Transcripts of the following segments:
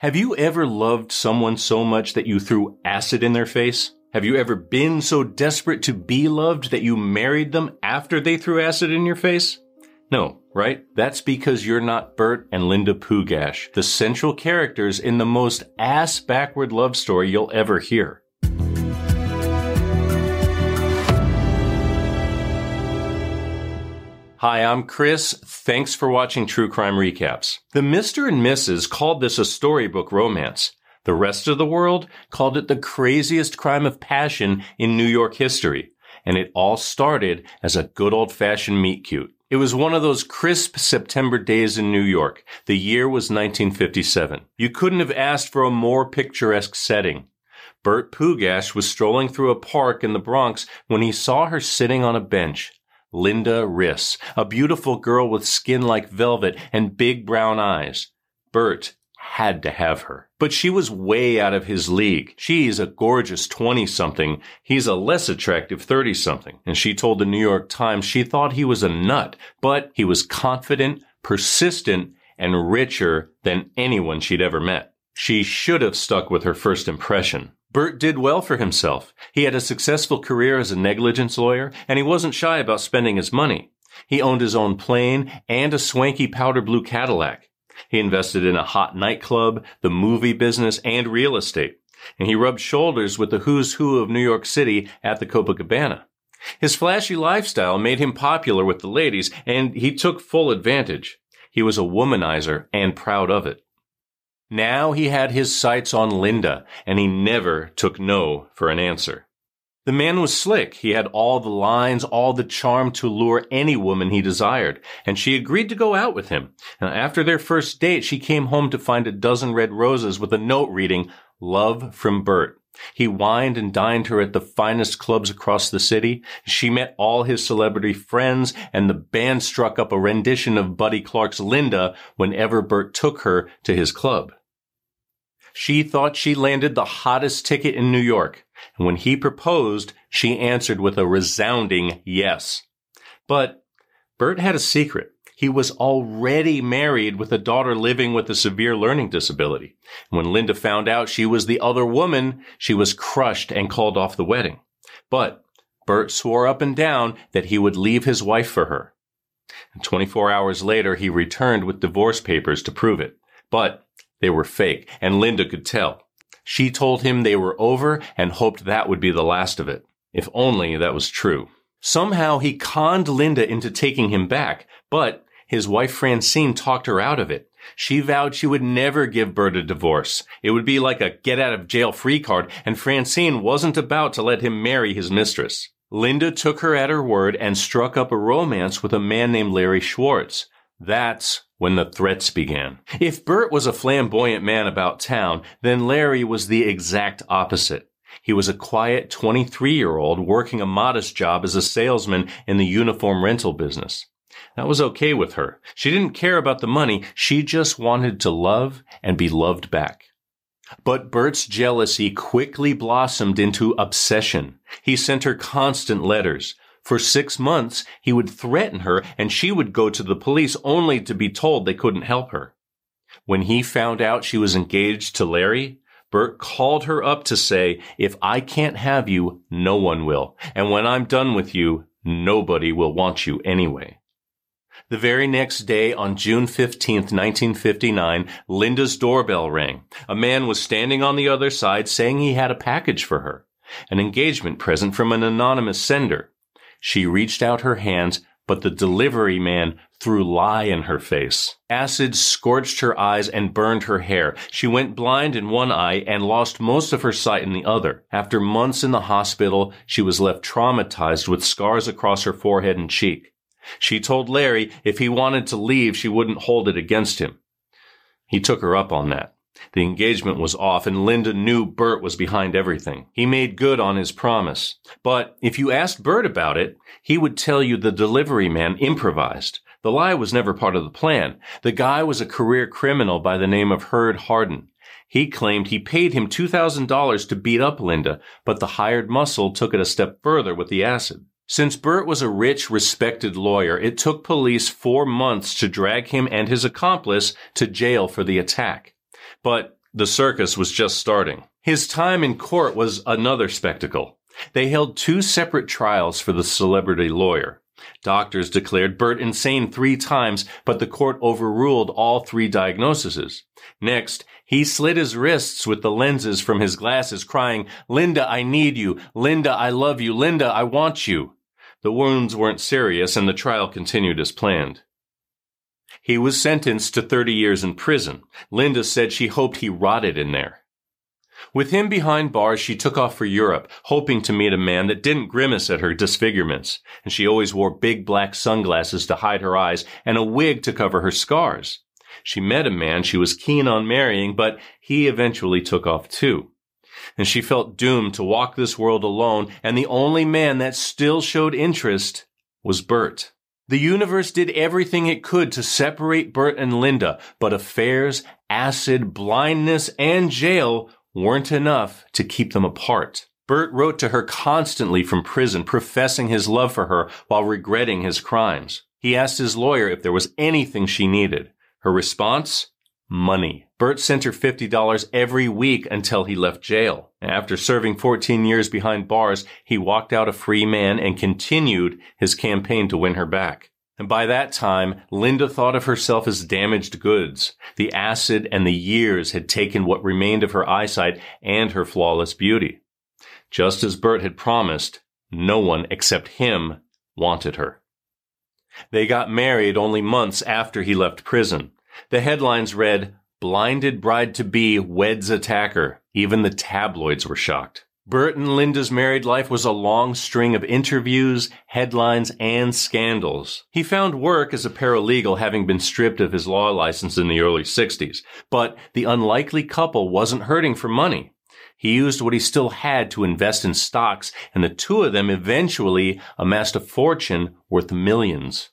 Have you ever loved someone so much that you threw acid in their face? Have you ever been so desperate to be loved that you married them after they threw acid in your face? No, right? That's because you're not Burt and Linda Pugach, the central characters in the most ass backward love story you'll ever hear. Hi, I'm Chris. Thanks for watching True Crime Recaps. The Mr. and Mrs. called this a storybook romance. The rest of the world called it the craziest crime of passion in New York history. And it all started as a good old fashioned meet cute. It was one of those crisp September days in New York. The year was 1957. You couldn't have asked for a more picturesque setting. Burt Pugach was strolling through a park in the Bronx when he saw her sitting on a bench. Linda Riss, a beautiful girl with skin like velvet and big brown eyes. Burt had to have her. But she was way out of his league. She's a gorgeous 20 something. He's a less attractive 30 something. And she told the New York Times she thought he was a nut, but he was confident, persistent, and richer than anyone she'd ever met. She should have stuck with her first impression. Burt did well for himself. He had a successful career as a negligence lawyer, and he wasn't shy about spending his money. He owned his own plane and a swanky powder blue Cadillac. He invested in a hot nightclub, the movie business, and real estate. And he rubbed shoulders with the who's who of New York City at the Copacabana. His flashy lifestyle made him popular with the ladies, and he took full advantage. He was a womanizer and proud of it. Now he had his sights on Linda, and he never took no for an answer. The man was slick. He had all the lines, all the charm to lure any woman he desired, and she agreed to go out with him. Now, after their first date, she came home to find a dozen red roses with a note reading, Love from Burt. He wined and dined her at the finest clubs across the city. She met all his celebrity friends, and the band struck up a rendition of Buddy Clark's Linda whenever Burt took her to his club. She thought she landed the hottest ticket in New York, and when he proposed, she answered with a resounding yes. But Burt had a secret. He was already married with a daughter living with a severe learning disability. When Linda found out she was the other woman, she was crushed and called off the wedding. But Burt swore up and down that he would leave his wife for her. And 24 hours later, he returned with divorce papers to prove it. But they were fake, and Linda could tell. She told him they were over and hoped that would be the last of it. If only that was true. Somehow he conned Linda into taking him back, but his wife Francine talked her out of it. She vowed she would never give Burt a divorce. It would be like a get out of jail free card, and Francine wasn't about to let him marry his mistress. Linda took her at her word and struck up a romance with a man named Larry Schwartz. That's when the threats began. If Burt was a flamboyant man about town, then Larry was the exact opposite. He was a quiet 23 year old working a modest job as a salesman in the uniform rental business. That was okay with her. She didn't care about the money. She just wanted to love and be loved back. But Burt's jealousy quickly blossomed into obsession. He sent her constant letters, for six months, he would threaten her and she would go to the police only to be told they couldn't help her. When he found out she was engaged to Larry, Burt called her up to say, if I can't have you, no one will. And when I'm done with you, nobody will want you anyway. The very next day, on June 15th, 1959, Linda's doorbell rang. A man was standing on the other side saying he had a package for her. An engagement present from an anonymous sender. She reached out her hands, but the delivery man threw lye in her face. Acid scorched her eyes and burned her hair. She went blind in one eye and lost most of her sight in the other. After months in the hospital, she was left traumatized with scars across her forehead and cheek. She told Larry if he wanted to leave, she wouldn't hold it against him. He took her up on that. The engagement was off and Linda knew Burt was behind everything. He made good on his promise. But if you asked Burt about it, he would tell you the delivery man improvised. The lie was never part of the plan. The guy was a career criminal by the name of Herd Harden. He claimed he paid him $2,000 to beat up Linda, but the hired muscle took it a step further with the acid. Since Burt was a rich, respected lawyer, it took police four months to drag him and his accomplice to jail for the attack. But The circus was just starting. His time in court was another spectacle. They held two separate trials for the celebrity lawyer. Doctors declared Burt insane three times, but the court overruled all three diagnoses. Next, he slit his wrists with the lenses from his glasses, crying, Linda, I need you. Linda, I love you. Linda, I want you. The wounds weren't serious and the trial continued as planned. He was sentenced to 30 years in prison. Linda said she hoped he rotted in there. With him behind bars, she took off for Europe, hoping to meet a man that didn't grimace at her disfigurements, and she always wore big black sunglasses to hide her eyes and a wig to cover her scars. She met a man she was keen on marrying, but he eventually took off too. And she felt doomed to walk this world alone, and the only man that still showed interest was Burt. The universe did everything it could to separate Burt and Linda, but affairs, acid, blindness, and jail weren't enough to keep them apart. Burt wrote to her constantly from prison, professing his love for her while regretting his crimes. He asked his lawyer if there was anything she needed. Her response? Money. Burt sent her $50 every week until he left jail. After serving 14 years behind bars, he walked out a free man and continued his campaign to win her back. And by that time, Linda thought of herself as damaged goods. The acid and the years had taken what remained of her eyesight and her flawless beauty. Just as Burt had promised, no one except him wanted her. They got married only months after he left prison. The headlines read, Blinded bride to be weds attacker. Even the tabloids were shocked. Burt and Linda's married life was a long string of interviews, headlines, and scandals. He found work as a paralegal having been stripped of his law license in the early 60s, but the unlikely couple wasn't hurting for money. He used what he still had to invest in stocks, and the two of them eventually amassed a fortune worth millions.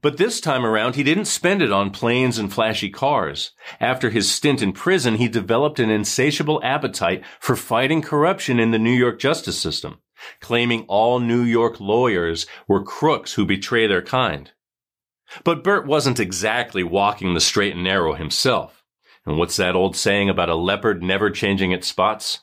But this time around, he didn't spend it on planes and flashy cars. After his stint in prison, he developed an insatiable appetite for fighting corruption in the New York justice system, claiming all New York lawyers were crooks who betray their kind. But Burt wasn't exactly walking the straight and narrow himself. And what's that old saying about a leopard never changing its spots?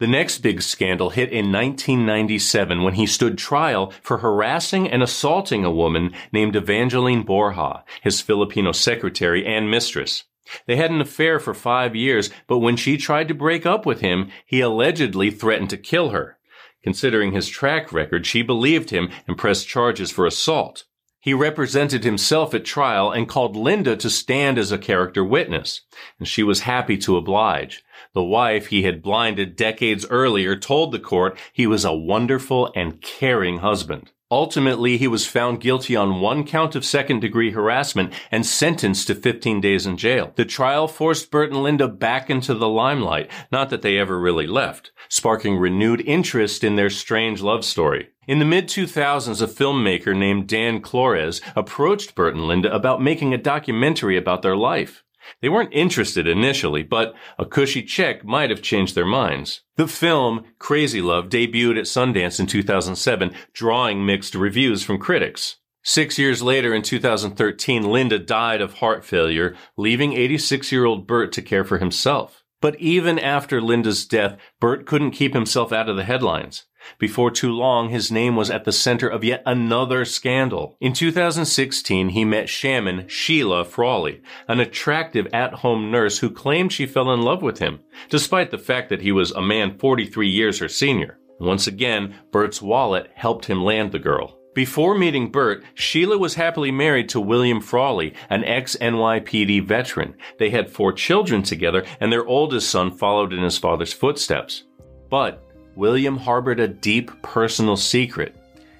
The next big scandal hit in 1997 when he stood trial for harassing and assaulting a woman named Evangeline Borja, his Filipino secretary and mistress. They had an affair for five years, but when she tried to break up with him, he allegedly threatened to kill her. Considering his track record, she believed him and pressed charges for assault. He represented himself at trial and called Linda to stand as a character witness, and she was happy to oblige. The wife he had blinded decades earlier told the court he was a wonderful and caring husband. Ultimately, he was found guilty on one count of second degree harassment and sentenced to 15 days in jail. The trial forced Burt and Linda back into the limelight, not that they ever really left, sparking renewed interest in their strange love story. In the mid 2000s, a filmmaker named Dan Klores approached Burt and Linda about making a documentary about their life. They weren't interested initially, but a cushy check might have changed their minds. The film, Crazy Love, debuted at Sundance in 2007, drawing mixed reviews from critics. Six years later, in 2013, Linda died of heart failure, leaving 86 year old Burt to care for himself. But even after Linda's death, Burt couldn't keep himself out of the headlines. Before too long, his name was at the center of yet another scandal. In 2016, he met shaman Sheila Frawley, an attractive at-home nurse who claimed she fell in love with him, despite the fact that he was a man 43 years her senior. Once again, Burt's wallet helped him land the girl. Before meeting Burt, Sheila was happily married to William Frawley, an ex-NYPD veteran. They had four children together, and their oldest son followed in his father's footsteps. But William harbored a deep personal secret.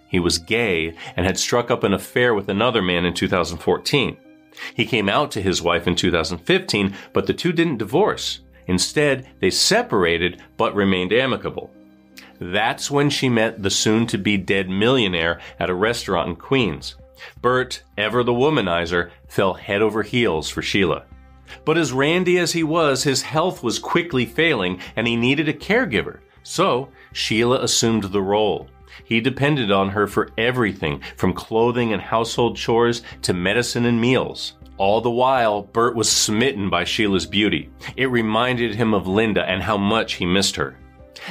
He was gay and had struck up an affair with another man in 2014. He came out to his wife in 2015, but the two didn't divorce. Instead, they separated but remained amicable. That's when she met the soon to be dead millionaire at a restaurant in Queens. Burt, ever the womanizer, fell head over heels for Sheila. But as randy as he was, his health was quickly failing and he needed a caregiver. So, Sheila assumed the role. He depended on her for everything from clothing and household chores to medicine and meals. All the while, Burt was smitten by Sheila's beauty. It reminded him of Linda and how much he missed her.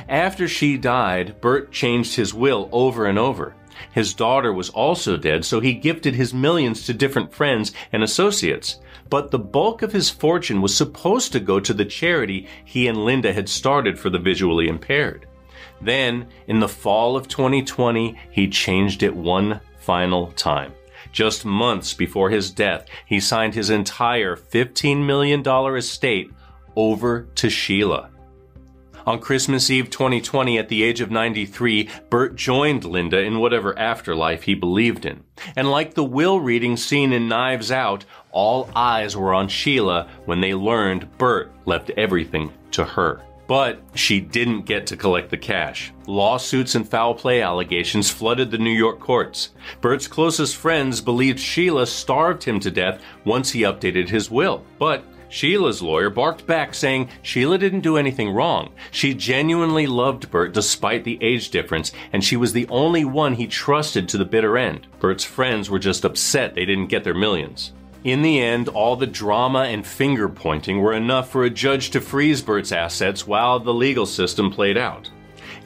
After she died, Burt changed his will over and over. His daughter was also dead, so he gifted his millions to different friends and associates. But the bulk of his fortune was supposed to go to the charity he and Linda had started for the visually impaired. Then, in the fall of 2020, he changed it one final time. Just months before his death, he signed his entire $15 million estate over to Sheila. On Christmas Eve 2020, at the age of 93, Burt joined Linda in whatever afterlife he believed in. And like the will reading scene in Knives Out, all eyes were on Sheila when they learned Burt left everything to her. But she didn't get to collect the cash. Lawsuits and foul play allegations flooded the New York courts. Burt's closest friends believed Sheila starved him to death once he updated his will. But Sheila's lawyer barked back saying Sheila didn't do anything wrong. She genuinely loved Burt despite the age difference, and she was the only one he trusted to the bitter end. Burt's friends were just upset they didn't get their millions. In the end, all the drama and finger pointing were enough for a judge to freeze Burt's assets while the legal system played out.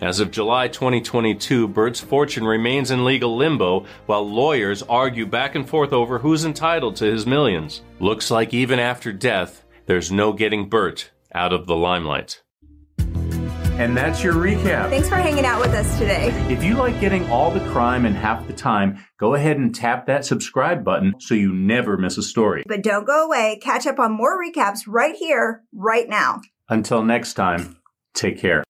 As of July 2022, Burt's fortune remains in legal limbo while lawyers argue back and forth over who's entitled to his millions. Looks like even after death, there's no getting Burt out of the limelight. And that's your recap. Thanks for hanging out with us today. If you like getting all the crime in half the time, go ahead and tap that subscribe button so you never miss a story. But don't go away. Catch up on more recaps right here, right now. Until next time, take care.